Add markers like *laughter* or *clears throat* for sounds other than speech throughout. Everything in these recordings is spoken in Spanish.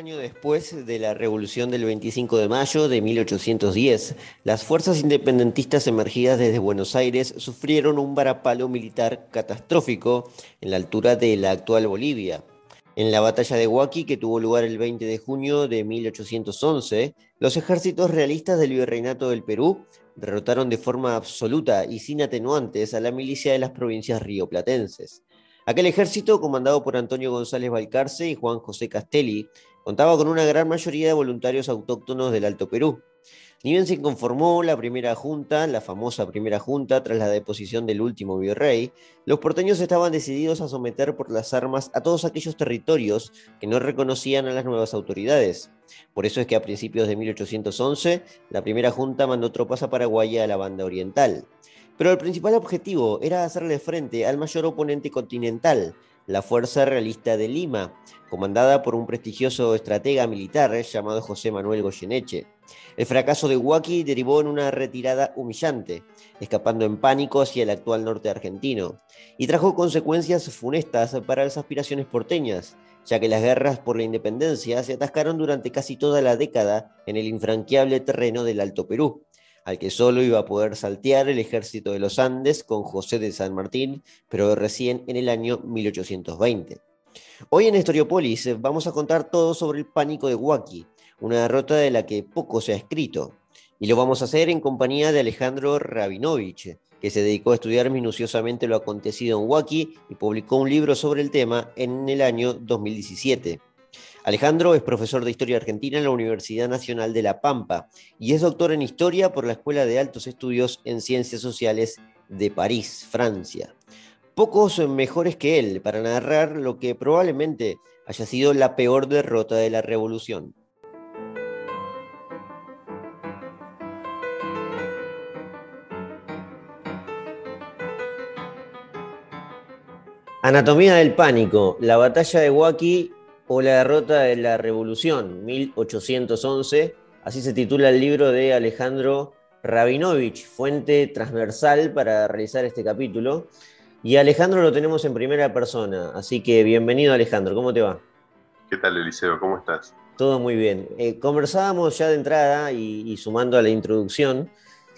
año después de la revolución del 25 de mayo de 1810, las fuerzas independentistas emergidas desde Buenos Aires sufrieron un varapalo militar catastrófico en la altura de la actual Bolivia. En la batalla de Huaki, que tuvo lugar el 20 de junio de 1811, los ejércitos realistas del Virreinato del Perú derrotaron de forma absoluta y sin atenuantes a la milicia de las provincias rioplatenses. Aquel ejército, comandado por Antonio González Balcarce y Juan José Castelli, contaba con una gran mayoría de voluntarios autóctonos del Alto Perú. Ni bien se conformó la primera junta, la famosa primera junta, tras la deposición del último virrey, los porteños estaban decididos a someter por las armas a todos aquellos territorios que no reconocían a las nuevas autoridades. Por eso es que a principios de 1811, la primera junta mandó tropas a Paraguay a la banda oriental. Pero el principal objetivo era hacerle frente al mayor oponente continental, la Fuerza Realista de Lima, comandada por un prestigioso estratega militar llamado José Manuel Goyeneche. El fracaso de Huaki derivó en una retirada humillante, escapando en pánico hacia el actual norte argentino, y trajo consecuencias funestas para las aspiraciones porteñas, ya que las guerras por la independencia se atascaron durante casi toda la década en el infranqueable terreno del Alto Perú al que solo iba a poder saltear el ejército de los Andes con José de San Martín, pero recién en el año 1820. Hoy en Historiopolis eh, vamos a contar todo sobre el pánico de Huaki, una derrota de la que poco se ha escrito, y lo vamos a hacer en compañía de Alejandro Rabinovich, que se dedicó a estudiar minuciosamente lo acontecido en Huaki y publicó un libro sobre el tema en el año 2017. Alejandro es profesor de Historia Argentina en la Universidad Nacional de La Pampa y es doctor en Historia por la Escuela de Altos Estudios en Ciencias Sociales de París, Francia. Pocos mejores que él para narrar lo que probablemente haya sido la peor derrota de la revolución. Anatomía del pánico, la batalla de Huaki o la derrota de la Revolución, 1811. Así se titula el libro de Alejandro Rabinovich, fuente transversal para realizar este capítulo. Y Alejandro lo tenemos en primera persona, así que bienvenido Alejandro, ¿cómo te va? ¿Qué tal Eliseo? ¿Cómo estás? Todo muy bien. Eh, conversábamos ya de entrada y, sumando a la introducción,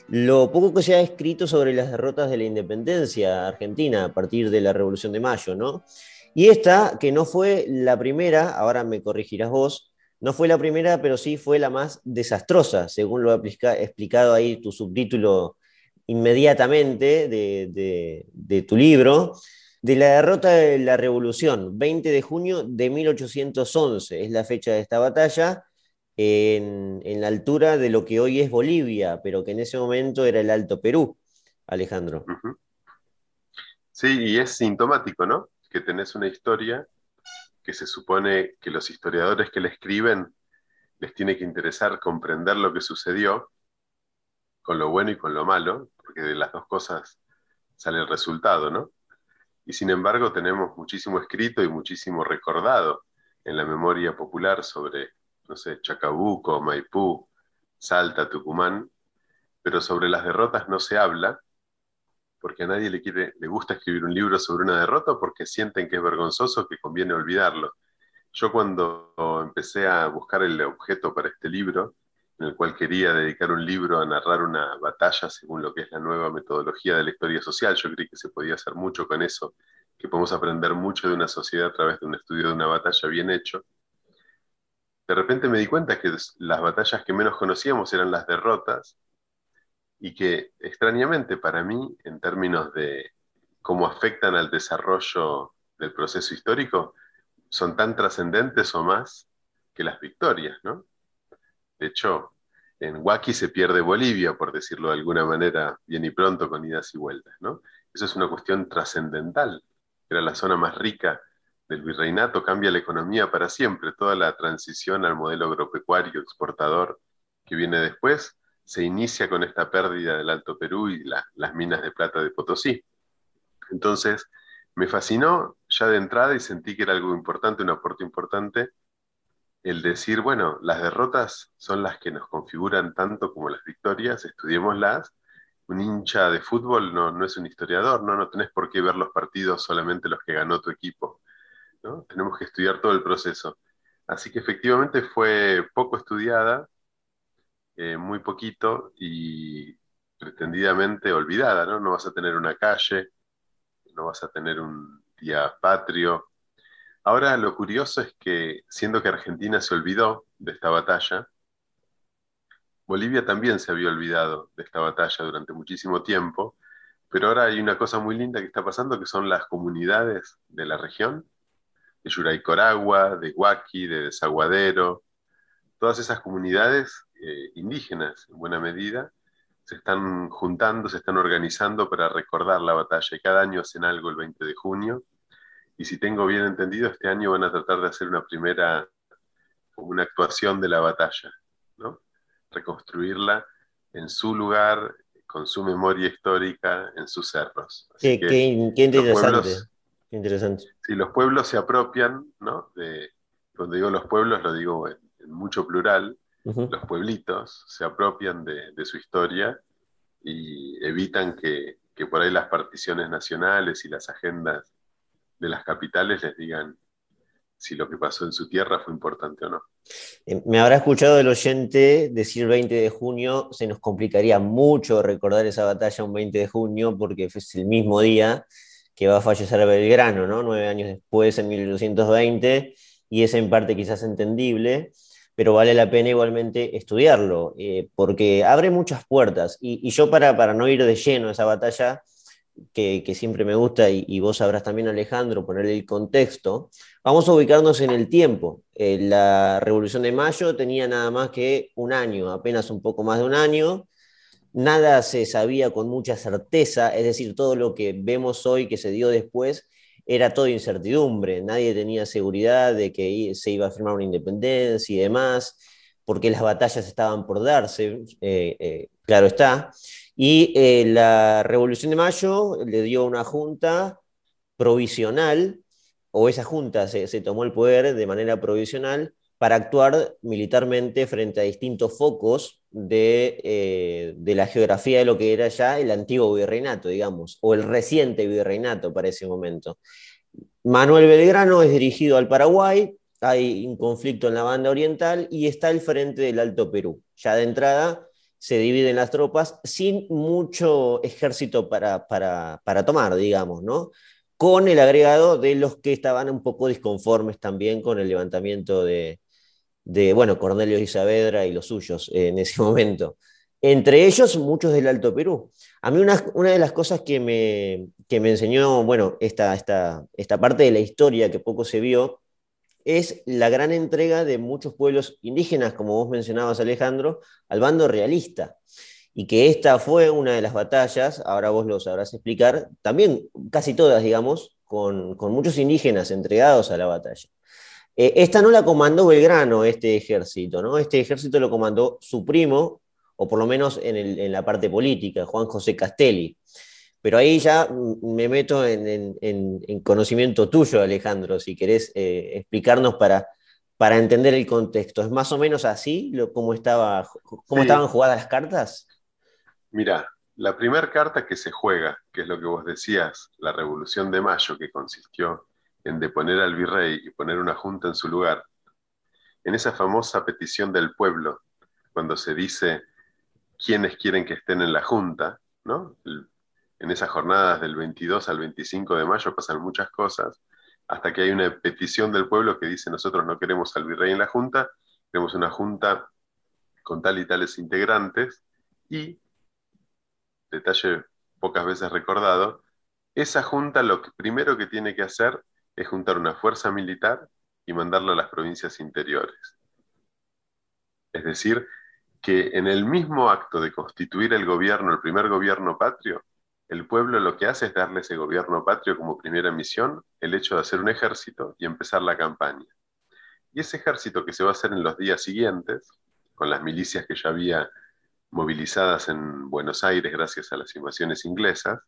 lo poco que se ha escrito sobre las derrotas de la independencia argentina a partir de la Revolución de Mayo, ¿no? Y esta, que no fue la primera, ahora me corregirás vos, no fue la primera, pero sí fue la más desastrosa, según lo ha explicado ahí tu subtítulo inmediatamente de, tu libro, de la derrota de la revolución, 20 de junio de 1811, es la fecha de esta batalla, en, la altura de lo que hoy es Bolivia, pero que en ese momento era el Alto Perú, Alejandro. Sí, y es sintomático, ¿no? Que tenés una historia que se supone que los historiadores que la escriben les tiene que interesar comprender lo que sucedió, con lo bueno y con lo malo, porque de las dos cosas sale el resultado, ¿no? Y sin embargo tenemos muchísimo escrito y muchísimo recordado en la memoria popular sobre, no sé, Chacabuco, Maipú, Salta, Tucumán, pero sobre las derrotas no se habla porque a nadie le, quiere, le gusta escribir un libro sobre una derrota porque sienten que es vergonzoso, que conviene olvidarlo. Yo cuando empecé a buscar el objeto para este libro, en el cual quería dedicar un libro a narrar una batalla según lo que es la nueva metodología de la historia social, yo creí que se podía hacer mucho con eso, que podemos aprender mucho de una sociedad a través de un estudio de una batalla bien hecho. De repente me di cuenta que las batallas que menos conocíamos eran las derrotas y que extrañamente para mí, en términos de cómo afectan al desarrollo del proceso histórico, son tan trascendentes o más que las victorias, ¿no? De hecho, en Huaki se pierde Bolivia, por decirlo de alguna manera, bien y pronto, con idas y vueltas, ¿no? Eso es una cuestión trascendental. Era la zona más rica del virreinato, cambia la economía para siempre. Toda la transición al modelo agropecuario exportador que viene después se inicia con esta pérdida del Alto Perú y las minas de plata de Potosí. Entonces, me fascinó ya de entrada y sentí que era algo importante, un aporte importante, el decir, bueno, las derrotas son las que nos configuran tanto como las victorias, estudiémoslas. Un hincha de fútbol no, no es un historiador, ¿no? no tenés por qué ver los partidos solamente los que ganó tu equipo. ¿no? Tenemos que estudiar todo el proceso. Así que efectivamente fue poco estudiada, eh, muy poquito y pretendidamente olvidada, ¿no? No vas a tener una calle, no vas a tener un día patrio. Ahora lo curioso es que, siendo que Argentina se olvidó de esta batalla, Bolivia también se había olvidado de esta batalla durante muchísimo tiempo, pero ahora hay una cosa muy linda que está pasando, que son las comunidades de la región, de Yuraycoragua, de Huaki, de Desaguadero, todas esas comunidades eh, indígenas, en buena medida, se están juntando, se están organizando para recordar la batalla. Y cada año hacen algo el 20 de junio. Y si tengo bien entendido, este año van a tratar de hacer una primera, una actuación de la batalla, ¿no? Reconstruirla en su lugar, con su memoria histórica, en sus cerros. qué, interesante. interesante. Si los pueblos se apropian, ¿no? De, cuando digo los pueblos, lo digo en mucho plural, los pueblitos se apropian de, su historia y evitan que, por ahí las particiones nacionales y las agendas de las capitales les digan si lo que pasó en su tierra fue importante o no. Eh, me habrá escuchado el oyente decir 20 de junio, se nos complicaría mucho recordar esa batalla un 20 de junio porque es el mismo día que va a fallecer Belgrano, ¿no? Nueve años después, en 1820, y es en parte quizás entendible pero vale la pena igualmente estudiarlo, eh, porque abre muchas puertas. Y, yo para, para, no ir de lleno a esa batalla, que, siempre me gusta, y, vos sabrás también Alejandro, ponerle el contexto, vamos a ubicarnos en el tiempo. Eh, la Revolución de Mayo tenía nada más que un año, apenas un poco más de un año. Nada se sabía con mucha certeza, es decir, todo lo que vemos hoy que se dio después era todo incertidumbre, nadie tenía seguridad de que se iba a firmar una independencia y demás, porque las batallas estaban por darse, eh, eh, claro está. Y eh, la Revolución de Mayo le dio una junta provisional, o esa junta se, se tomó el poder de manera provisional para actuar militarmente frente a distintos focos de, de, la geografía de lo que era ya el antiguo virreinato, digamos, o el reciente virreinato para ese momento. Manuel Belgrano es dirigido al Paraguay, hay un conflicto en la banda oriental y está el frente del Alto Perú. Ya de entrada se dividen las tropas sin mucho ejército para, para, tomar, digamos, ¿no? Con el agregado de los que estaban un poco disconformes también con el levantamiento de, de bueno, Cornelio y Saavedra y los suyos en ese *laughs* momento. Entre ellos, muchos del Alto Perú. A mí una, de las cosas que me, me enseñó, bueno, esta, esta, esta parte de la historia que poco se vio, es la gran entrega de muchos pueblos indígenas, como vos mencionabas, Alejandro, al bando realista. Y que esta fue una de las batallas, ahora vos lo sabrás explicar, también casi todas, digamos, con, muchos indígenas entregados a la batalla. Eh, esta no la comandó Belgrano, este ejército, ¿no? Este ejército lo comandó su primo, o por lo menos en, la parte política, Juan José Castelli. Pero ahí ya me meto en, conocimiento tuyo, Alejandro, si querés eh, explicarnos para, para entender el contexto. ¿Es más o menos así lo, cómo, estaba, cómo estaban jugadas las cartas? Mira, la primera carta que se juega, que es lo que vos decías, la Revolución de Mayo, que consistió en deponer al virrey y poner una junta en su lugar, en esa famosa petición del pueblo, cuando se dice quiénes quieren que estén en la Junta, ¿no? en esas jornadas del 22 al 25 de mayo pasan muchas cosas, hasta que hay una petición del pueblo que dice nosotros no queremos al virrey en la Junta, queremos una Junta con tal y tales integrantes, y, detalle pocas veces recordado, esa Junta lo primero que tiene que hacer es juntar una fuerza militar y mandarla a las provincias interiores. Es decir, que en el mismo acto de constituir el gobierno, el primer gobierno patrio, el pueblo lo que hace es darle ese gobierno patrio como primera misión el hecho de hacer un ejército y empezar la campaña. Y ese ejército que se va a hacer en los días siguientes, con las milicias que ya había movilizadas en Buenos Aires gracias a las invasiones inglesas,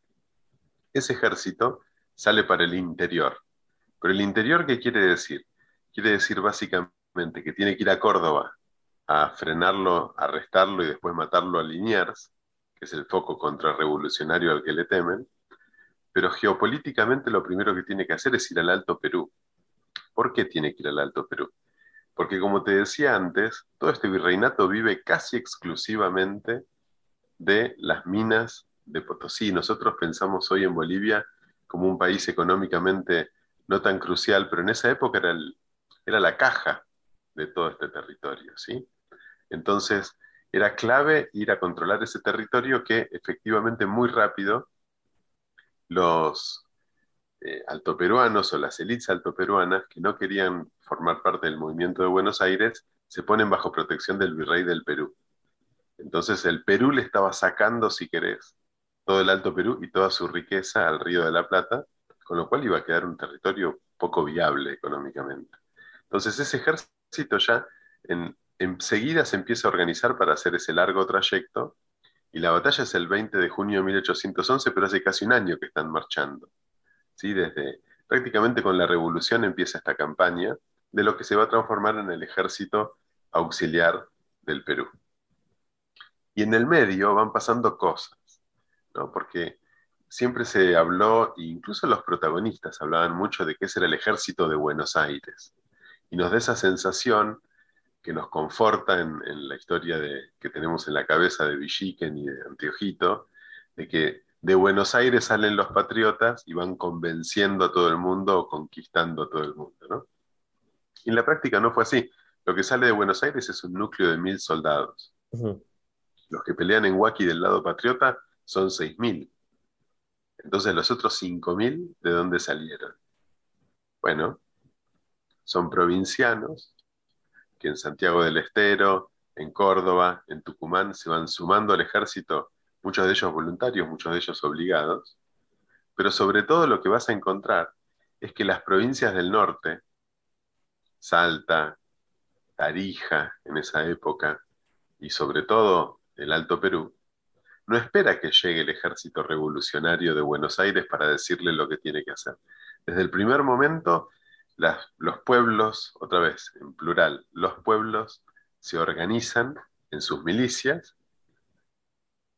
ese ejército sale para el interior. Pero el interior, ¿qué quiere decir? Quiere decir básicamente que tiene que ir a Córdoba, a frenarlo, arrestarlo y después matarlo a Liniers, que es el foco contrarrevolucionario al que le temen, pero geopolíticamente lo primero que tiene que hacer es ir al Alto Perú. ¿Por qué tiene que ir al Alto Perú? Porque como te decía antes, todo este virreinato vive casi exclusivamente de las minas de Potosí. Nosotros pensamos hoy en Bolivia como un país económicamente no tan crucial, pero en esa época era, era la caja de todo este territorio, ¿sí? Entonces, era clave ir a controlar ese territorio que efectivamente muy rápido los eh, altoperuanos o las élites altoperuanas que no querían formar parte del movimiento de Buenos Aires se ponen bajo protección del virrey del Perú. Entonces el Perú le estaba sacando, si querés, todo el Alto Perú y toda su riqueza al Río de la Plata, con lo cual iba a quedar un territorio poco viable económicamente. Entonces ese ejército ya en, enseguida se empieza a organizar para hacer ese largo trayecto y la batalla es el 20 de junio de 1811, pero hace casi un año que están marchando. ¿sí? Desde, prácticamente con la revolución empieza esta campaña de lo que se va a transformar en el ejército auxiliar del Perú. Y en el medio van pasando cosas, ¿no? porque siempre se habló, incluso los protagonistas hablaban mucho de que ese era el ejército de Buenos Aires. Y nos da esa sensación que nos conforta en, la historia de, que tenemos en la cabeza de Villiquen y de Antiojito, de que de Buenos Aires salen los patriotas y van convenciendo a todo el mundo o conquistando a todo el mundo. ¿no? Y en la práctica no fue así. Lo que sale de Buenos Aires es un núcleo de mil soldados. Los que pelean en Huaki del lado patriota son seis mil. Entonces los otros cinco mil, ¿de dónde salieron? Bueno, son provincianos que en Santiago del Estero, en Córdoba, en Tucumán, se van sumando al ejército, muchos de ellos voluntarios, muchos de ellos obligados, pero sobre todo lo que vas a encontrar es que las provincias del norte, Salta, Tarija en esa época, y sobre todo el Alto Perú, no espera que llegue el ejército revolucionario de Buenos Aires para decirle lo que tiene que hacer. Desde el primer momento los pueblos, otra vez, en plural, los pueblos se organizan en sus milicias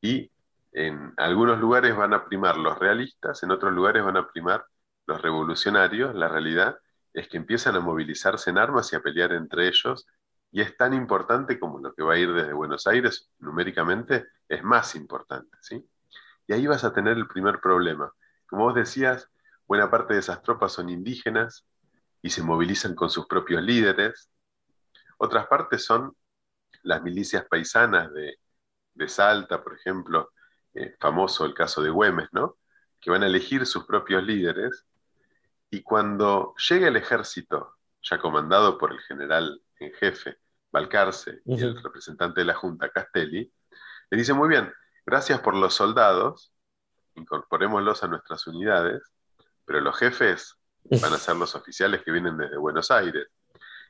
y en algunos lugares van a primar los realistas, en otros lugares van a primar los revolucionarios. La realidad es que empiezan a movilizarse en armas y a pelear entre ellos y es tan importante como lo que va a ir desde Buenos Aires, numéricamente, es más importante. ¿sí? Y ahí vas a tener el primer problema. Como vos decías, buena parte de esas tropas son indígenas, y se movilizan con sus propios líderes. Otras partes son las milicias paisanas de, Salta, por ejemplo, eh, famoso el caso de Güemes, ¿no? que van a elegir sus propios líderes y cuando llega el ejército, ya comandado por el general en jefe, Balcarce, y el representante de la Junta, Castelli, le dice, muy bien, gracias por los soldados, incorporémoslos a nuestras unidades, pero los jefes van a *laughs* ser los oficiales que vienen desde Buenos Aires.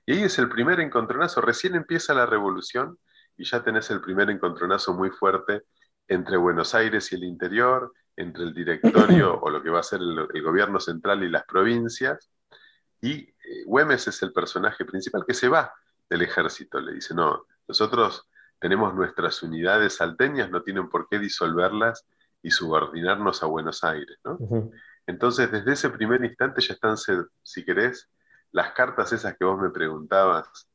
Y ahí es el primer encontronazo, recién empieza la revolución y ya tenés el primer encontronazo muy fuerte entre Buenos Aires y el interior, entre el directorio *laughs* o lo que va a ser el, gobierno central y las provincias. Y eh, Güemes es el personaje principal que se va del ejército. Le dice, no, nosotros tenemos nuestras unidades salteñas, no tienen por qué disolverlas y subordinarnos a Buenos Aires. ¿no? Entonces, desde ese primer instante ya están, si querés, las cartas esas que vos me preguntabas,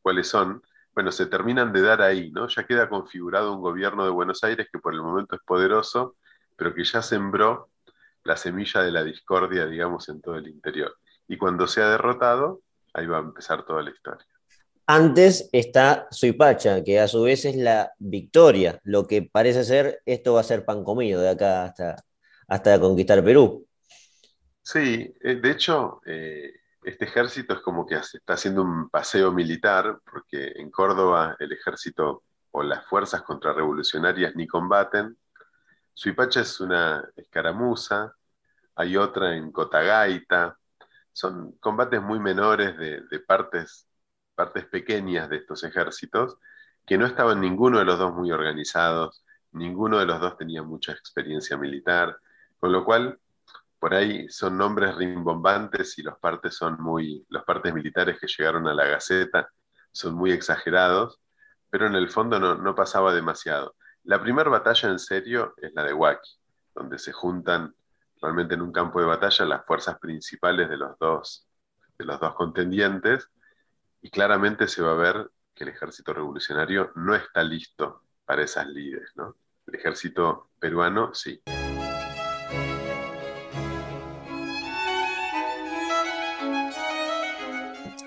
cuáles son, bueno, se terminan de dar ahí, ¿no? Ya queda configurado un gobierno de Buenos Aires que por el momento es poderoso, pero que ya sembró la semilla de la discordia, digamos, en todo el interior. Y cuando sea derrotado, ahí va a empezar toda la historia. Antes está Suipacha, que a su vez es la victoria. Lo que parece ser, esto va a ser pan comido de acá hasta, hasta conquistar Perú. Sí, eh, de hecho, eh, este ejército es como que está haciendo un paseo militar, porque en Córdoba el ejército o las fuerzas contrarrevolucionarias ni combaten. Suipacha es una escaramuza, hay otra en Cotagaita, son combates muy menores de, de partes, partes pequeñas de estos ejércitos, que no estaban ninguno de los dos muy organizados, ninguno de los dos tenía mucha experiencia militar, con lo cual por ahí son nombres rimbombantes y los partes son muy, los partes militares que llegaron a la Gaceta son muy exagerados, pero en el fondo no, pasaba demasiado. La primera batalla en serio es la de Huaki, donde se juntan realmente en un campo de batalla las fuerzas principales de los dos, de los dos contendientes, Y claramente se va a ver que el ejército revolucionario no está listo para esas líderes, ¿no? El ejército peruano sí.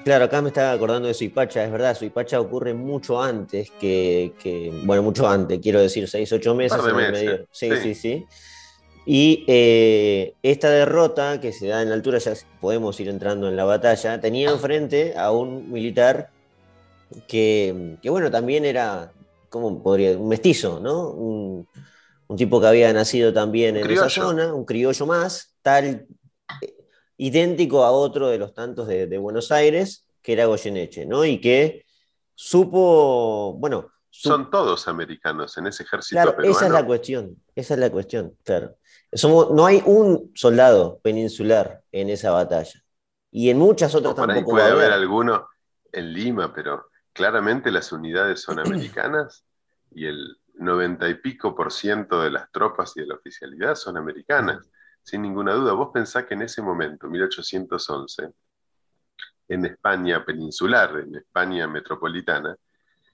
Claro, acá me estaba acordando de Suipacha, es verdad, Suipacha ocurre mucho antes que, bueno, mucho antes, quiero decir, seis, ocho meses. En el medio. Sí, sí, sí, Y eh, esta derrota que se da en la altura, ya podemos ir entrando en la batalla, tenía enfrente a un militar que, bueno, también era, ¿cómo podría? Un mestizo, ¿no? Un, tipo que había nacido también en esa zona, un criollo más, tal idéntico a otro de los tantos de, Buenos Aires, que era Goyeneche, ¿no? Y que supo, bueno... Son todos americanos en ese ejército claro, Esa es la cuestión, esa es la cuestión, claro. Somos, no hay un soldado peninsular en esa batalla. Y en muchas otras no, tampoco. puede haber alguno en Lima, pero claramente las unidades son *clears throat* americanas y el noventa y pico por ciento de las tropas y de la oficialidad son americanas sin ninguna duda. Vos pensás que en ese momento, 1811, en España peninsular, en España metropolitana,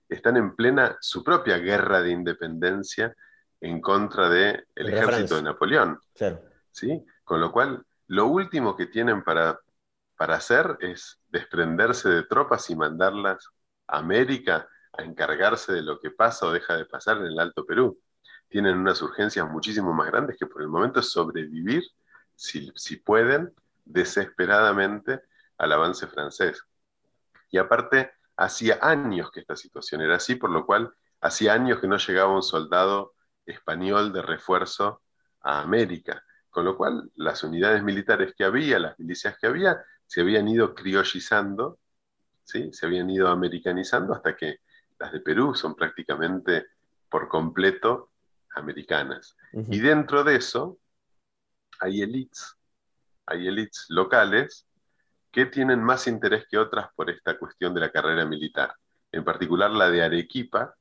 están en plena su propia guerra de independencia en contra del ejército de Napoleón. ¿sí? Con lo cual, lo último que tienen para, para hacer es desprenderse de tropas y mandarlas a América a encargarse de lo que pasa o deja de pasar en el Alto Perú tienen unas urgencias muchísimo más grandes que por el momento es sobrevivir, si, pueden, desesperadamente al avance francés. Y aparte, hacía años que esta situación era así, por lo cual hacía años que no llegaba un soldado español de refuerzo a América, con lo cual las unidades militares que había, las milicias que había, se habían ido criollizando, ¿sí? se habían ido americanizando hasta que las de Perú son prácticamente por completo americanas. Y dentro de eso hay elites, hay elites locales que tienen más interés que otras por esta cuestión de la carrera militar. En particular la de Arequipa,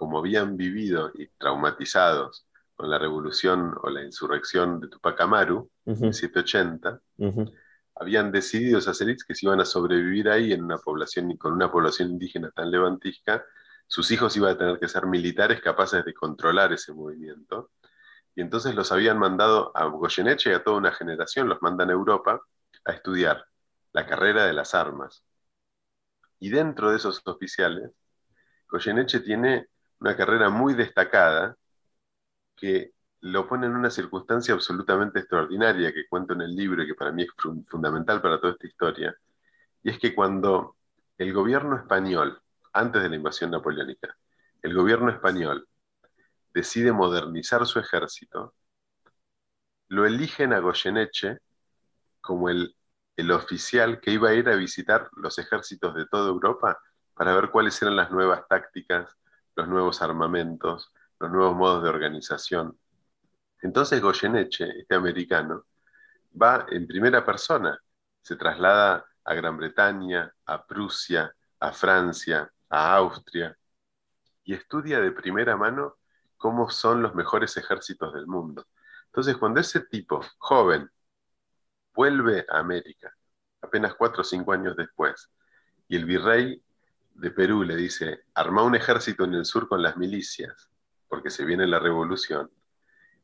como habían vivido y traumatizados con la revolución o la insurrección de Tupac Amaru en 780, habían decidido esas elites que se iban a sobrevivir ahí en una población, con una población indígena tan levantisca, sus hijos iban a tener que ser militares capaces de controlar ese movimiento. Y entonces los habían mandado a Goyeneche y a toda una generación, los mandan a Europa a estudiar la carrera de las armas. Y dentro de esos oficiales, Goyeneche tiene una carrera muy destacada que lo pone en una circunstancia absolutamente extraordinaria que cuento en el libro y que para mí es fundamental para toda esta historia. Y es que cuando el gobierno español antes de la invasión napoleónica, el gobierno español decide modernizar su ejército, lo eligen a Goyeneche como el, el oficial que iba a ir a visitar los ejércitos de toda Europa para ver cuáles eran las nuevas tácticas, los nuevos armamentos, los nuevos modos de organización. Entonces Goyeneche, este americano, va en primera persona, se traslada a Gran Bretaña, a Prusia, a Francia, a Austria y estudia de primera mano cómo son los mejores ejércitos del mundo. Entonces, cuando ese tipo, joven, vuelve a América, apenas cuatro o cinco años después, y el virrey de Perú le dice, arma un ejército en el sur con las milicias, porque se viene la revolución,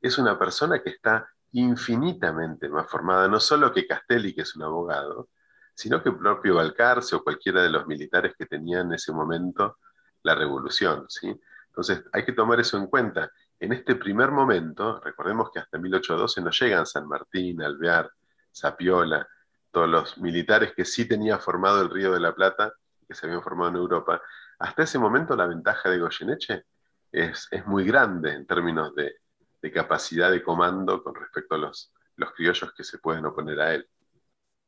es una persona que está infinitamente más formada, no solo que Castelli, que es un abogado, sino que el propio Balcarce o cualquiera de los militares que tenían en ese momento la revolución. ¿sí? Entonces hay que tomar eso en cuenta. En este primer momento, recordemos que hasta 1812 no llegan San Martín, Alvear, Zapiola, todos los militares que sí tenía formado el Río de la Plata, que se habían formado en Europa. Hasta ese momento la ventaja de Goyeneche es, es muy grande en términos de, de, capacidad de comando con respecto a los, los criollos que se pueden oponer a él.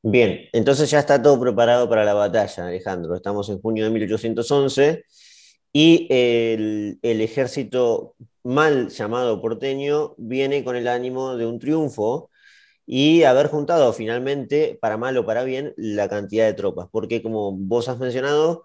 Bien, entonces ya está todo preparado para la batalla, Alejandro. Estamos en junio de 1811 y el, ejército mal llamado porteño viene con el ánimo de un triunfo y haber juntado finalmente, para mal o para bien, la cantidad de tropas, porque como vos has mencionado,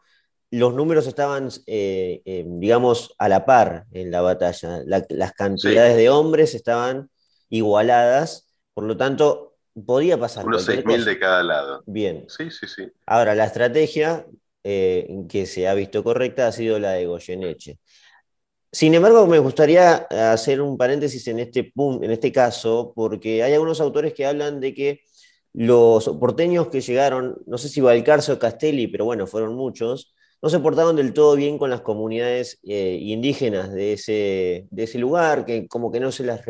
los números estaban, eh, eh, digamos, a la par en la batalla. las cantidades de hombres estaban igualadas, por lo tanto, podía pasar. Unos 6.000 de cada lado. Bien. Sí, sí, sí. Ahora, la estrategia eh, que se ha visto correcta ha sido la de Goyeneche. Sin embargo, me gustaría hacer un paréntesis en este, en este caso, porque hay algunos autores que hablan de que los porteños que llegaron, no sé si Valcarce o Castelli, pero bueno, fueron muchos, no se portaron del todo bien con las comunidades eh, indígenas de ese, lugar, que como que no se, las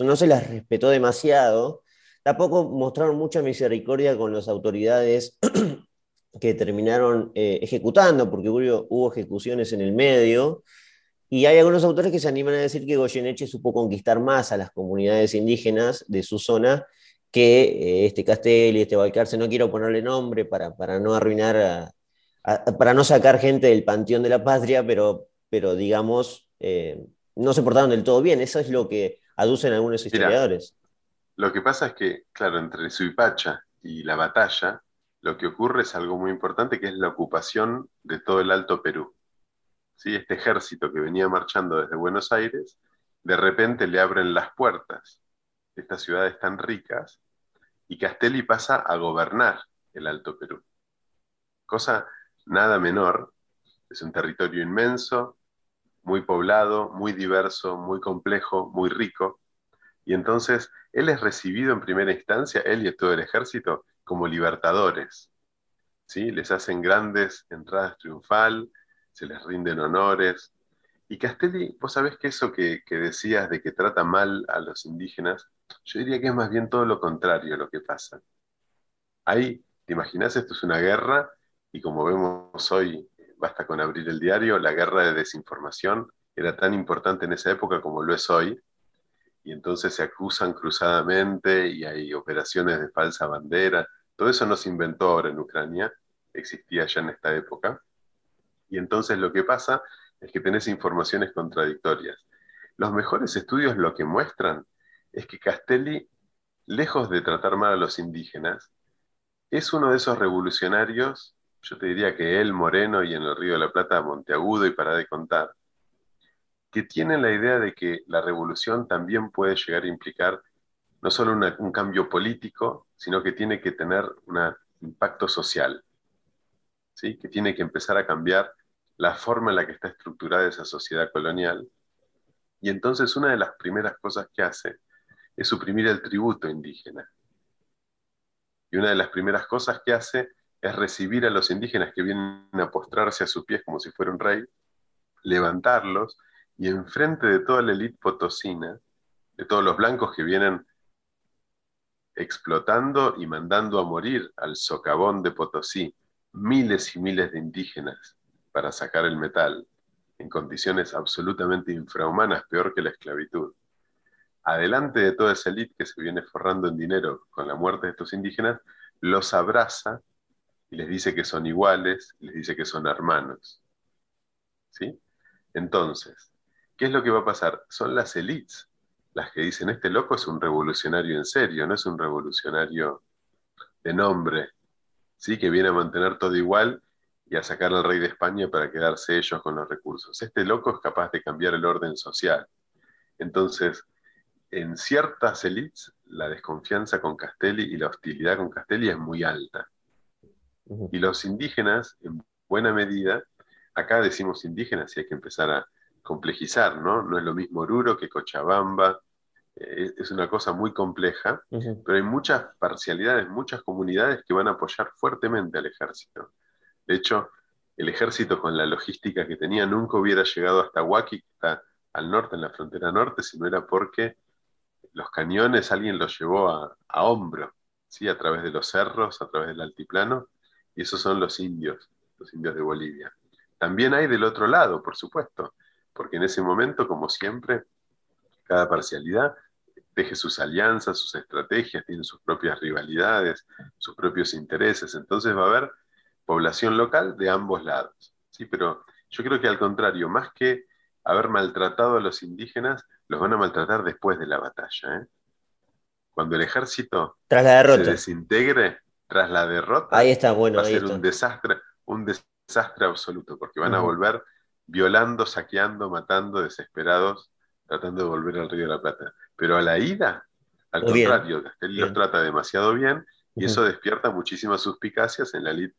no se las respetó demasiado. Tampoco mostraron mucha misericordia con las autoridades *clears throat* que terminaron eh, ejecutando, porque hubo, ejecuciones en el medio. Y hay algunos autores que se animan a decir que Goyeneche supo conquistar más a las comunidades indígenas de su zona que eh, este Castelli, este Valcarce, no quiero ponerle nombre para, para no arruinar, para no sacar gente del panteón de la patria, pero, pero digamos, eh, no se portaron del todo bien. Eso es lo que aducen algunos historiadores. lo que pasa es que, claro, entre Suipacha y la batalla, lo que ocurre es algo muy importante, que es la ocupación de todo el Alto Perú. ¿Sí? Este ejército que venía marchando desde Buenos Aires, de repente le abren las puertas de estas ciudades tan ricas y Castelli pasa a gobernar el Alto Perú. Cosa nada menor, es un territorio inmenso, muy poblado, muy diverso, muy complejo, muy rico, y entonces él es recibido en primera instancia, él y todo el ejército, como libertadores. ¿sí? Les hacen grandes entradas triunfal, se les rinden honores. Y Castelli, vos sabés que eso que, decías de que trata mal a los indígenas, yo diría que es más bien todo lo contrario lo que pasa. Ahí, ¿te imaginas? Esto es una guerra y como vemos hoy, basta con abrir el diario, la guerra de desinformación era tan importante en esa época como lo es hoy y entonces se acusan cruzadamente y hay operaciones de falsa bandera. Todo eso no se inventó ahora en Ucrania, existía ya en esta época. Y entonces lo que pasa es que tenés informaciones contradictorias. Los mejores estudios lo que muestran es que Castelli, lejos de tratar mal a los indígenas, es uno de esos revolucionarios, yo te diría que él, Moreno, y en el Río de la Plata, Monteagudo y para de contar, que tienen la idea de que la revolución también puede llegar a implicar no solo un cambio político, sino que tiene que tener un impacto social, que tiene que empezar a cambiar la forma en la que está estructurada esa sociedad colonial. Y entonces una de las primeras cosas que hace es suprimir el tributo indígena. Y una de las primeras cosas que hace es recibir a los indígenas que vienen a postrarse a sus pies como si fuera un rey, levantarlos y enfrente de toda la élite potosina, de todos los blancos que vienen explotando y mandando a morir al socavón de Potosí miles y miles de indígenas para sacar el metal en condiciones absolutamente infrahumanas, peor que la esclavitud. Adelante de toda esa élite que se viene forrando en dinero con la muerte de estos indígenas, los abraza y les dice que son iguales, les dice que son hermanos. ¿Sí? Entonces, ¿qué es lo que va a pasar? Son las élites las que dicen, este loco es un revolucionario en serio, no es un revolucionario de nombre, ¿sí? que viene a mantener todo igual y a sacar al rey de España para quedarse ellos con los recursos. Este loco es capaz de cambiar el orden social. Entonces, en ciertas élites, la desconfianza con Castelli y la hostilidad con Castelli es muy alta. Y los indígenas, en buena medida, acá decimos indígenas y hay que empezar a complejizar, ¿no? No es lo mismo Oruro que Cochabamba, es una cosa muy compleja, pero hay muchas parcialidades, muchas comunidades que van a apoyar fuertemente al ejército. De hecho, el ejército con la logística que tenía nunca hubiera llegado hasta Huaki, que está al norte, en la frontera norte, si no era porque los cañones alguien los llevó a, a hombro, ¿sí? a través de los cerros, a través del altiplano, y esos son los indios, los indios de Bolivia. También hay del otro lado, por supuesto, porque en ese momento, como siempre, cada parcialidad teje sus alianzas, sus estrategias, tiene sus propias rivalidades, sus propios intereses. Entonces va a haber población local de ambos lados. ¿sí? Pero yo creo que al contrario, más que haber maltratado a los indígenas, los van a maltratar después de la batalla. ¿eh? Cuando el ejército tras la derrota. se desintegre, tras la derrota, ahí está, bueno, va a ser un desastre, un desastre absoluto, porque van a volver violando, saqueando, matando, desesperados, tratando de volver al Río de la Plata. Pero a la ida, al contrario, Castelli los trata demasiado bien y eso despierta muchísimas suspicacias en la elite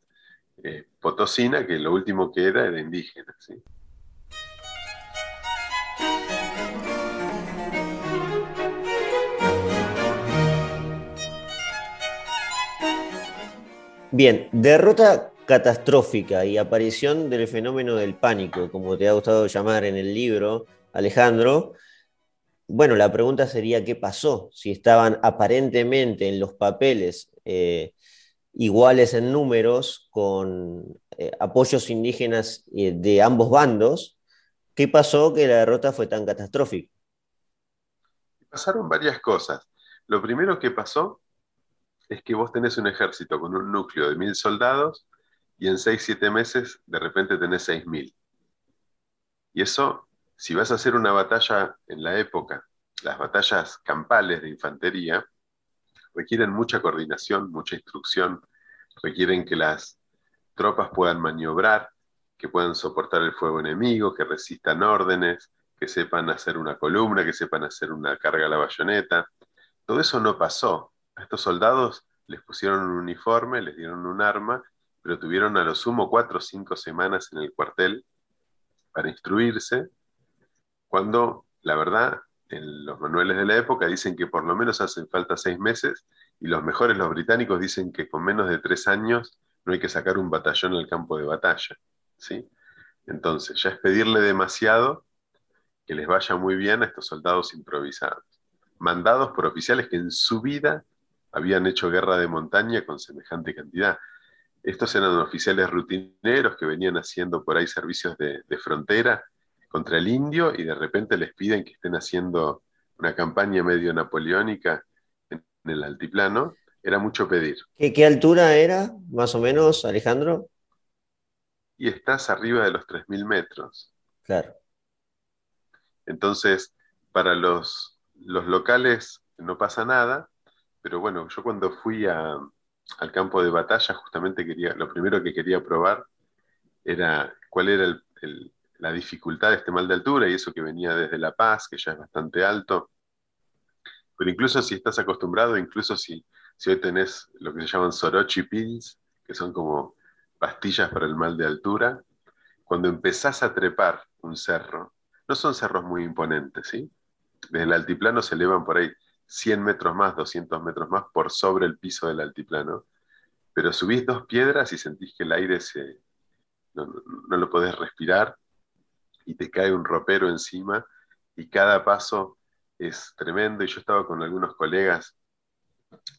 eh, potosina, que lo último que era era indígena. ¿sí? Bien, derrota catastrófica y aparición del fenómeno del pánico, como te ha gustado llamar en el libro, Alejandro. Bueno, la pregunta sería qué pasó, si estaban aparentemente en los papeles eh, iguales en números con eh, apoyos indígenas eh, de ambos bandos, ¿qué pasó que la derrota fue tan catastrófica? Pasaron varias cosas. Lo primero que pasó es que vos tenés un ejército con un núcleo de mil soldados y en seis, siete meses de repente tenés seis mil. Y eso, si vas a hacer una batalla en la época, las batallas campales de infantería, requieren mucha coordinación, mucha instrucción, requieren que las tropas puedan maniobrar, que puedan soportar el fuego enemigo, que resistan órdenes, que sepan hacer una columna, que sepan hacer una carga a la bayoneta. Todo eso no pasó a estos soldados les pusieron un uniforme, les dieron un arma, pero tuvieron a lo sumo cuatro o cinco semanas en el cuartel para instruirse, cuando la verdad en los manuales de la época dicen que por lo menos hacen falta seis meses y los mejores, los británicos, dicen que con menos de tres años no hay que sacar un batallón al campo de batalla. ¿sí? Entonces, ya es pedirle demasiado que les vaya muy bien a estos soldados improvisados, mandados por oficiales que en su vida habían hecho guerra de montaña con semejante cantidad. Estos eran oficiales rutineros que venían haciendo por ahí servicios de, frontera contra el indio y de repente les piden que estén haciendo una campaña medio napoleónica en, el altiplano. Era mucho pedir. ¿Qué, ¿Qué, altura era, más o menos, Alejandro? Y estás arriba de los 3.000 metros. Claro. Entonces, para los, los locales no pasa nada, pero bueno, yo cuando fui al campo de batalla, justamente quería, lo primero que quería probar era cuál era la dificultad de este mal de altura y eso que venía desde La Paz, que ya es bastante alto. Pero incluso si estás acostumbrado, incluso si, si hoy tenés lo que se llaman Sorochi Pills, que son como pastillas para el mal de altura, cuando empezás a trepar un cerro, no son cerros muy imponentes, ¿sí? Desde el altiplano se elevan por ahí 100 metros más, 200 metros más por sobre el piso del altiplano, pero subís dos piedras y sentís que el aire se, no, lo podés respirar y te cae un ropero encima y cada paso es tremendo. Y yo estaba con algunos colegas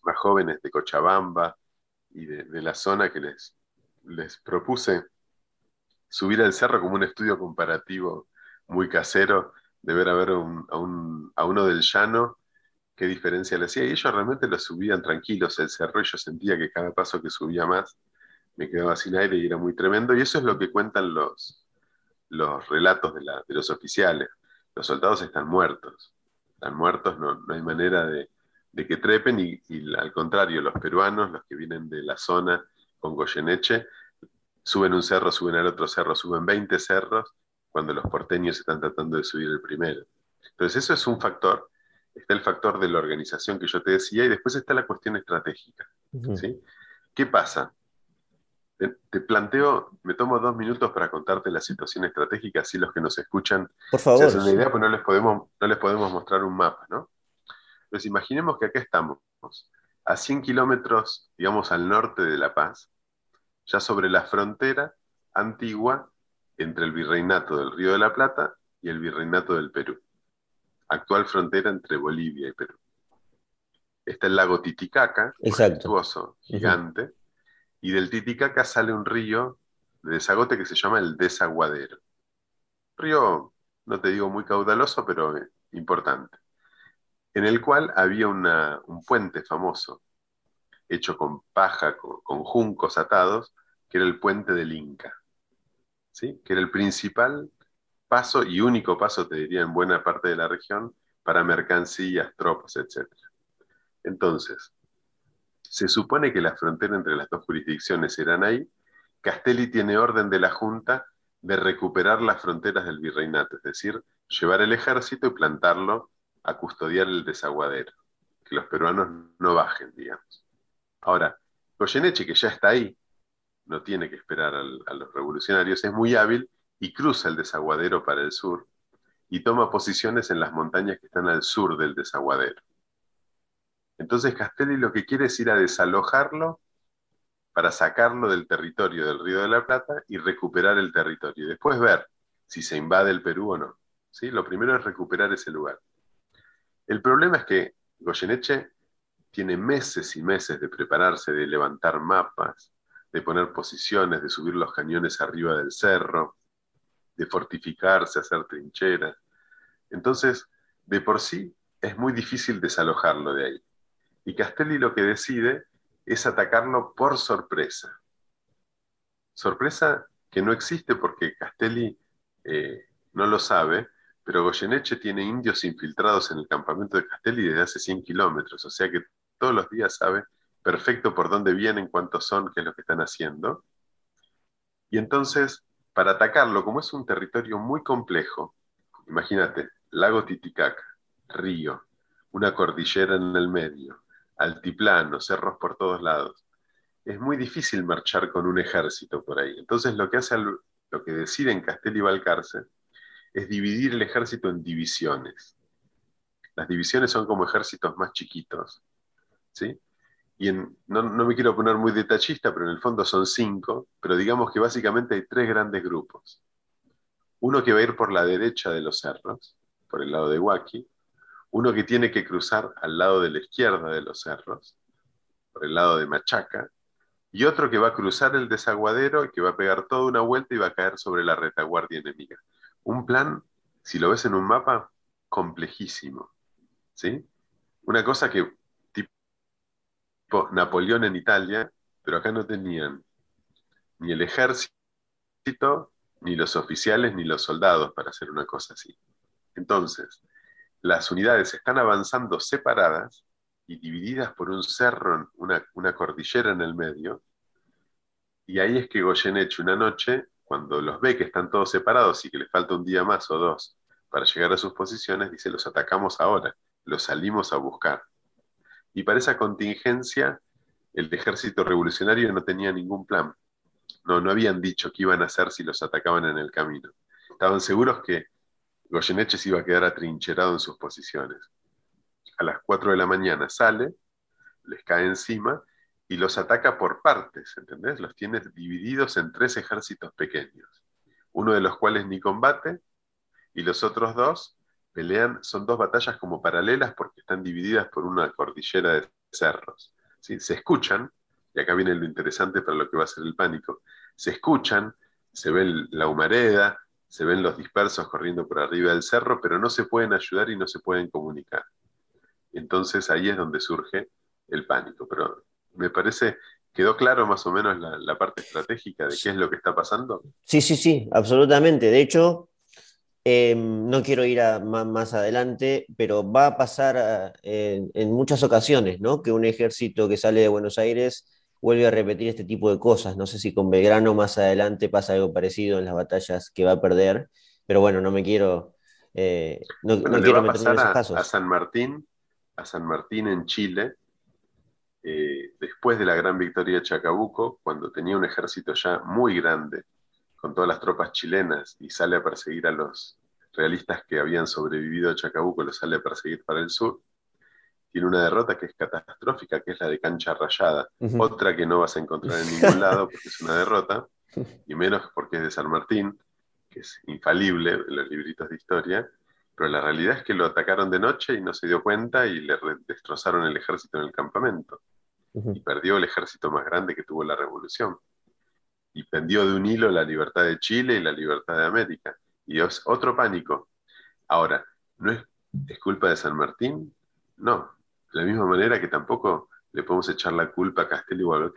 más jóvenes de Cochabamba y de, la zona que les, les propuse subir al cerro como un estudio comparativo muy casero de ver a ver a, uno del llano qué diferencia le hacía. Y ellos realmente lo subían tranquilos el cerro y yo sentía que cada paso que subía más me quedaba sin aire y era muy tremendo. Y eso es lo que cuentan los, los relatos de, la, de los oficiales. Los soldados están muertos. Están muertos, no, no hay manera de, de que trepen y, y, al contrario, los peruanos, los que vienen de la zona con Goyeneche, suben un cerro, suben al otro cerro, suben 20 cerros cuando los porteños están tratando de subir el primero. Entonces eso es un factor está el factor de la organización que yo te decía y después está la cuestión estratégica. ¿sí? ¿Qué pasa? Te, planteo, me tomo dos minutos para contarte la situación estratégica, así los que nos escuchan Por favor, se hacen una idea, pues no les, podemos, no les podemos mostrar un mapa, ¿no? Entonces imaginemos que acá estamos, a 100 kilómetros, digamos, al norte de La Paz, ya sobre la frontera antigua entre el virreinato del Río de la Plata y el virreinato del Perú actual frontera entre Bolivia y Perú. Está el lago Titicaca, majestuoso, gigante, y del Titicaca sale un río de desagote que se llama el Desaguadero. Río, no te digo muy caudaloso, pero importante, en el cual había un puente famoso, hecho con paja, con, juncos atados, que era el puente del Inca, ¿sí? que era el principal paso y único paso, te diría, en buena parte de la región para mercancías, tropas, etc. Entonces, se supone que la frontera entre las dos jurisdicciones eran ahí. Castelli tiene orden de la Junta de recuperar las fronteras del virreinato, es decir, llevar el ejército y plantarlo a custodiar el desaguadero, que los peruanos no bajen, digamos. Ahora, Goyeneche, que ya está ahí, no tiene que esperar a los revolucionarios, es muy hábil y cruza el desaguadero para el sur y toma posiciones en las montañas que están al sur del desaguadero. Entonces Castelli lo que quiere es ir a desalojarlo para sacarlo del territorio del Río de la Plata y recuperar el territorio. Y después ver si se invade el Perú o no. ¿Sí? Lo primero es recuperar ese lugar. El problema es que Goyeneche tiene meses y meses de prepararse, de levantar mapas, de poner posiciones, de subir los cañones arriba del cerro, de fortificarse, hacer trincheras. Entonces, de por sí, es muy difícil desalojarlo de ahí. Y Castelli lo que decide es atacarlo por sorpresa. Sorpresa que no existe porque Castelli eh, no lo sabe, pero Goyeneche tiene indios infiltrados en el campamento de Castelli desde hace 100 kilómetros, o sea que todos los días sabe perfecto por dónde vienen, cuántos son, qué es lo que están haciendo. Y entonces, para atacarlo, como es un territorio muy complejo, imagínate, lago Titicaca, río, una cordillera en el medio, altiplano, cerros por todos lados. Es muy difícil marchar con un ejército por ahí. Entonces lo que hace, lo que decide en Castel y Balcarce es dividir el ejército en divisiones. Las divisiones son como ejércitos más chiquitos, ¿sí? Y no, no, me quiero poner muy detallista, pero en el fondo son cinco, pero digamos que básicamente hay tres grandes grupos. Uno que va a ir por la derecha de los cerros, por el lado de Huaki, uno que tiene que cruzar al lado de la izquierda de los cerros, por el lado de Machaca, y otro que va a cruzar el desaguadero y que va a pegar toda una vuelta y va a caer sobre la retaguardia enemiga. Un plan, si lo ves en un mapa, complejísimo. ¿sí? Una cosa que tipo Napoleón en Italia, pero acá no tenían ni el ejército, ni los oficiales, ni los soldados para hacer una cosa así. Entonces, las unidades están avanzando separadas y divididas por un cerro, una, una cordillera en el medio. Y ahí es que Goyeneche una noche, cuando los ve que están todos separados y que les falta un día más o dos para llegar a sus posiciones, dice, los atacamos ahora, los salimos a buscar. Y para esa contingencia, el ejército revolucionario no tenía ningún plan. No, no habían dicho qué iban a hacer si los atacaban en el camino. Estaban seguros que Goyeneche se iba a quedar atrincherado en sus posiciones. A las 4 de la mañana sale, les cae encima y los ataca por partes, ¿entendés? Los tiene divididos en tres ejércitos pequeños, uno de los cuales ni combate y los otros dos pelean, son dos batallas como paralelas porque están divididas por una cordillera de cerros. Se escuchan, y acá viene lo interesante para lo que va a ser el pánico, se escuchan, se ve la humareda, se ven los dispersos corriendo por arriba del cerro, pero no se pueden ayudar y no se pueden comunicar. Entonces ahí es donde surge el pánico. Pero me parece, ¿quedó claro más o menos la, parte estratégica de qué es lo que está pasando? Sí, sí, sí, absolutamente. De hecho, em, no quiero ir más, adelante, pero va a pasar eh, en muchas ocasiones, ¿no? Que un ejército que sale de Buenos Aires vuelve a repetir este tipo de cosas. No sé si con Belgrano más adelante pasa algo parecido en las batallas que va a perder, pero bueno, no me quiero, eh, no, quiero meterme en esos casos. A San Martín, a San Martín en Chile, eh, después de la gran victoria de Chacabuco, cuando tenía un ejército ya muy grande, con todas las tropas chilenas, y sale a perseguir a los realistas que habían sobrevivido a Chacabuco, los sale a perseguir para el sur, tiene una derrota que es catastrófica, que es la de cancha rayada. Otra que no vas a encontrar en ningún *laughs* lado porque es una derrota, y menos porque es de San Martín, que es infalible en los libritos de historia, pero la realidad es que lo atacaron de noche y no se dio cuenta y le destrozaron el ejército en el campamento. Y perdió el ejército más grande que tuvo la revolución. Y pendió de un hilo la libertad de Chile y la libertad de América. Y es otro pánico. Ahora, ¿no es, es culpa de San Martín? No, de la misma manera que tampoco le podemos echar la culpa a Castelli o a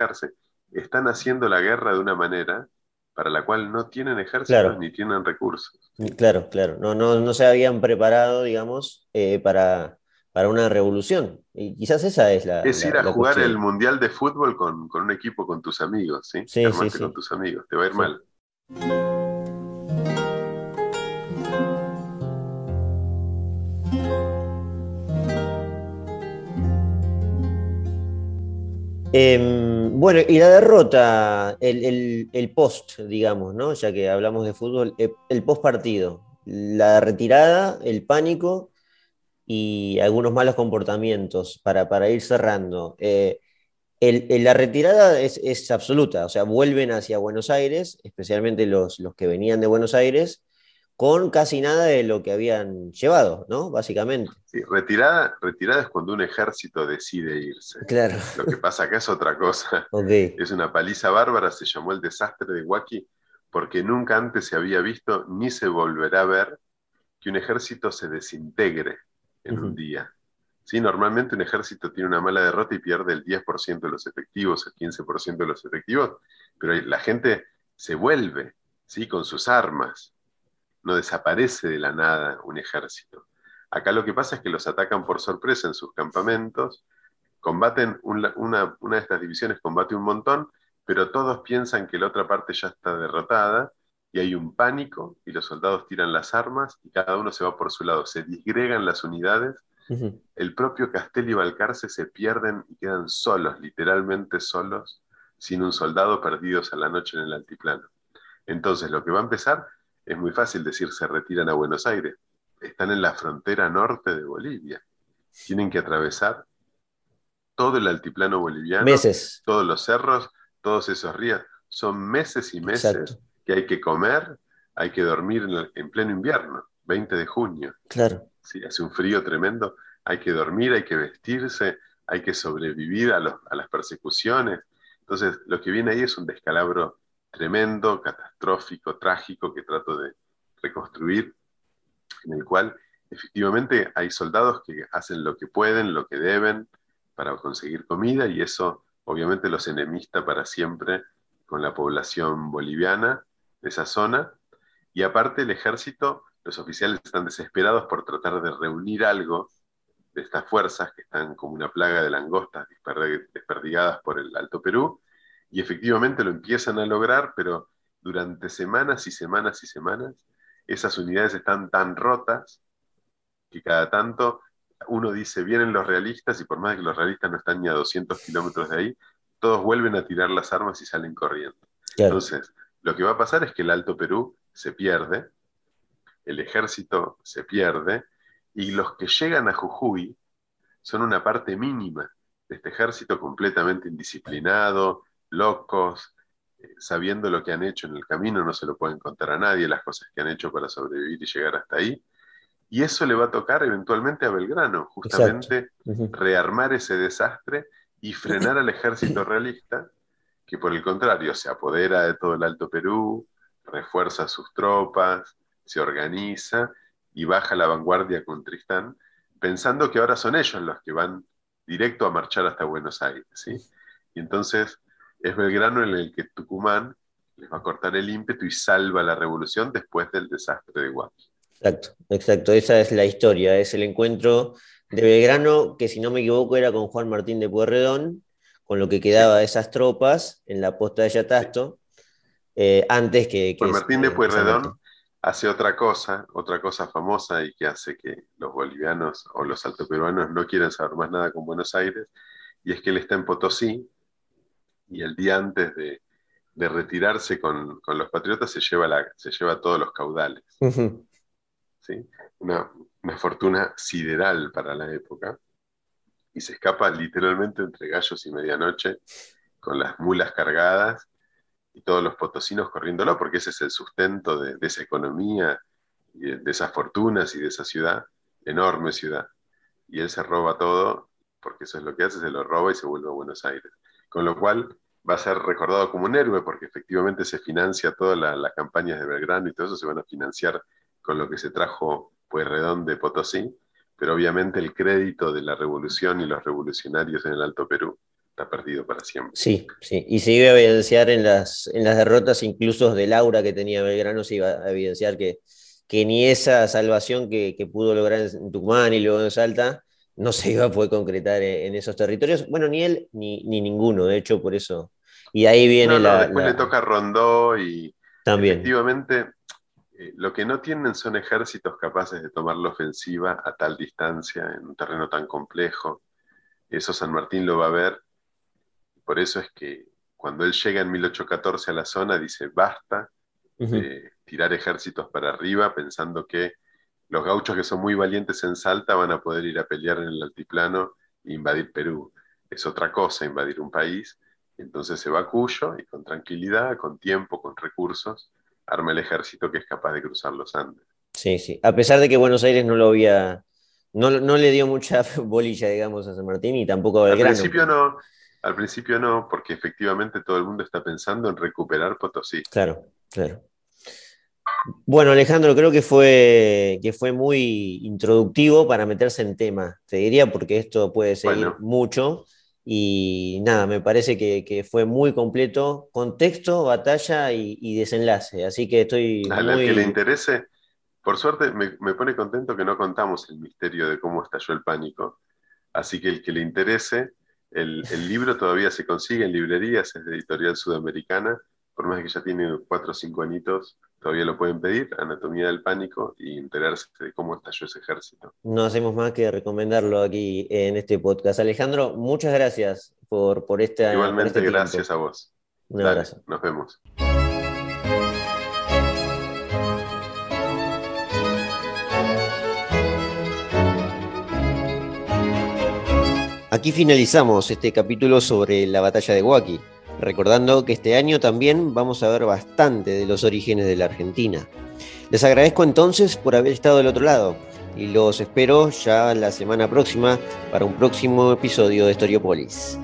están haciendo la guerra de una manera para la cual no tienen ejércitos ni tienen recursos. Claro, claro, no, no, no se habían preparado, digamos, eh, para, para, una revolución. Y quizás esa es la... Es ir a jugar el Mundial de Fútbol con, un equipo con tus amigos, ¿sí? Sí, sí, sí. con tus amigos, te va a ir mal. Em, bueno, y la derrota, el, post, digamos, ¿no? Ya que hablamos de fútbol, eh, el, post partido, la retirada, el pánico y algunos malos comportamientos para, para ir cerrando. Eh, la retirada es, absoluta, o sea, vuelven hacia Buenos Aires, especialmente los, los que venían de Buenos Aires, con casi nada de lo que habían llevado, ¿no? Básicamente. Sí, retirada, retirada es cuando un ejército decide irse. Claro. Lo que pasa acá es otra cosa. *laughs* Es una paliza bárbara, se llamó el desastre de Huaki, porque nunca antes se había visto ni se volverá a ver que un ejército se desintegre en un día. Sí, normalmente un ejército tiene una mala derrota y pierde el 10% de los efectivos, el 15% de los efectivos, pero la gente se vuelve, ¿sí? Con sus armas, no desaparece de la nada un ejército. Acá lo que pasa es que los atacan por sorpresa en sus campamentos, combaten, una, de estas divisiones combate un montón, pero todos piensan que la otra parte ya está derrotada y hay un pánico y los soldados tiran las armas y cada uno se va por su lado, se disgregan las unidades, el propio Castelli y Balcarce se pierden y quedan solos, literalmente solos, sin un soldado perdidos a la noche en el altiplano. Entonces lo que va a empezar es muy fácil decir se retiran a Buenos Aires. Están en la frontera norte de Bolivia. Tienen que atravesar todo el altiplano boliviano, meses. todos los cerros, todos esos ríos. Son meses y meses que hay que comer, hay que dormir en, pleno invierno, 20 de junio. Claro. Sí, hace un frío tremendo, hay que dormir, hay que vestirse, hay que sobrevivir a, a las persecuciones. Entonces, lo que viene ahí es un descalabro tremendo, catastrófico, trágico que trato de reconstruir, en el cual efectivamente hay soldados que hacen lo que pueden, lo que deben para conseguir comida y eso obviamente los enemista para siempre con la población boliviana de esa zona. Y aparte el ejército, los oficiales están desesperados por tratar de reunir algo de estas fuerzas que están como una plaga de langostas desperdigadas por el Alto Perú y efectivamente lo empiezan a lograr, pero durante semanas y semanas y semanas, esas unidades están tan rotas que cada tanto uno dice, vienen los realistas y por más que los realistas no están ni a 200 kilómetros de ahí, todos vuelven a tirar las armas y salen corriendo. Entonces, lo que va a pasar es que el Alto Perú se pierde, el ejército se pierde, y los que llegan a Jujuy son una parte mínima de este ejército completamente indisciplinado, locos, eh, sabiendo lo que han hecho en el camino, no se lo pueden contar a nadie, las cosas que han hecho para sobrevivir y llegar hasta ahí. Y eso le va a tocar eventualmente a Belgrano, justamente rearmar ese desastre y frenar al ejército *clears throat* realista, que por el contrario se apodera de todo el Alto Perú, refuerza sus tropas, se organiza y baja la vanguardia con Tristán, pensando que ahora son ellos los que van directo a marchar hasta Buenos Aires. ¿sí? Y entonces es Belgrano en el que Tucumán les va a cortar el ímpetu y salva la revolución después del desastre de Huachi. Exacto, exacto, esa es la historia, es el encuentro de Belgrano, que si no me equivoco era con Juan Martín de Pueyrredón, con lo que quedaba de esas tropas en la posta de Yatasto, eh, antes que... Juan Martín de Pueyrredón hace otra cosa, otra cosa famosa y que hace que los bolivianos o los altoperuanos no quieran saber más nada con Buenos Aires, y es que él está en Potosí, y el día antes de, retirarse con, los patriotas se lleva, la, se lleva todos los caudales. ¿Sí? Una, fortuna sideral para la época. Y se escapa literalmente entre gallos y medianoche con las mulas cargadas y todos los potosinos corriéndolo, porque ese es el sustento de, esa economía, y de, de esas fortunas y de esa ciudad, enorme ciudad. Y él se roba todo, porque eso es lo que hace, se lo roba y se vuelve a Buenos Aires con lo cual va a ser recordado como un héroe porque efectivamente se financia todas las campañas de Belgrano y todo eso se van a financiar con lo que se trajo Pueyrredón de Potosí, pero obviamente el crédito de la revolución y los revolucionarios en el Alto Perú está perdido para siempre. Sí, sí, y se iba a evidenciar en las, en las derrotas incluso de Laura que tenía Belgrano, se iba a evidenciar que, que ni esa salvación que, que pudo lograr en Tucumán y luego en Salta no se iba a poder concretar en, esos territorios. Bueno, ni él ni, ninguno, de hecho, por eso. Y ahí viene la. después le toca Rondó y. También. Efectivamente, eh, lo que no tienen son ejércitos capaces de tomar la ofensiva a tal distancia, en un terreno tan complejo. Eso San Martín lo va a ver. por eso es que cuando él llega en 1814 a la zona, dice, basta de tirar ejércitos para arriba pensando que los gauchos que son muy valientes en Salta van a poder ir a pelear en el altiplano e invadir Perú. Es otra cosa invadir un país. Entonces se va Cuyo y con tranquilidad, con tiempo, con recursos, arma el ejército que es capaz de cruzar los Andes. Sí, sí. A pesar de que Buenos Aires no lo había, no, no le dio mucha *laughs* bolilla, digamos, a San Martín y tampoco a Belgrano. Al principio no, al principio no, porque efectivamente todo el mundo está pensando en recuperar Potosí. Claro, claro. Bueno, Alejandro, creo que fue, que fue muy introductivo para meterse en tema, te diría, porque esto puede seguir mucho. Y nada, me parece que, fue muy completo, contexto, batalla y, desenlace. Así que estoy. A muy... que le interese, por suerte me, me, pone contento que no contamos el misterio de cómo estalló el pánico. Así que el que le interese, el, el libro todavía se consigue en librerías, es de editorial sudamericana, por más que ya tiene cuatro o cinco añitos, todavía lo pueden pedir, Anatomía del Pánico, y enterarse de cómo estalló ese ejército. No hacemos más que recomendarlo aquí en este podcast. Alejandro, muchas gracias por, por esta. Igualmente, gracias a vos. Un abrazo. Nos vemos. Aquí finalizamos este capítulo sobre la batalla de Huaki. Recordando que este año también vamos a ver bastante de los orígenes de la Argentina. Les agradezco entonces por haber estado del otro lado y los espero ya la semana próxima para un próximo episodio de Historiopolis.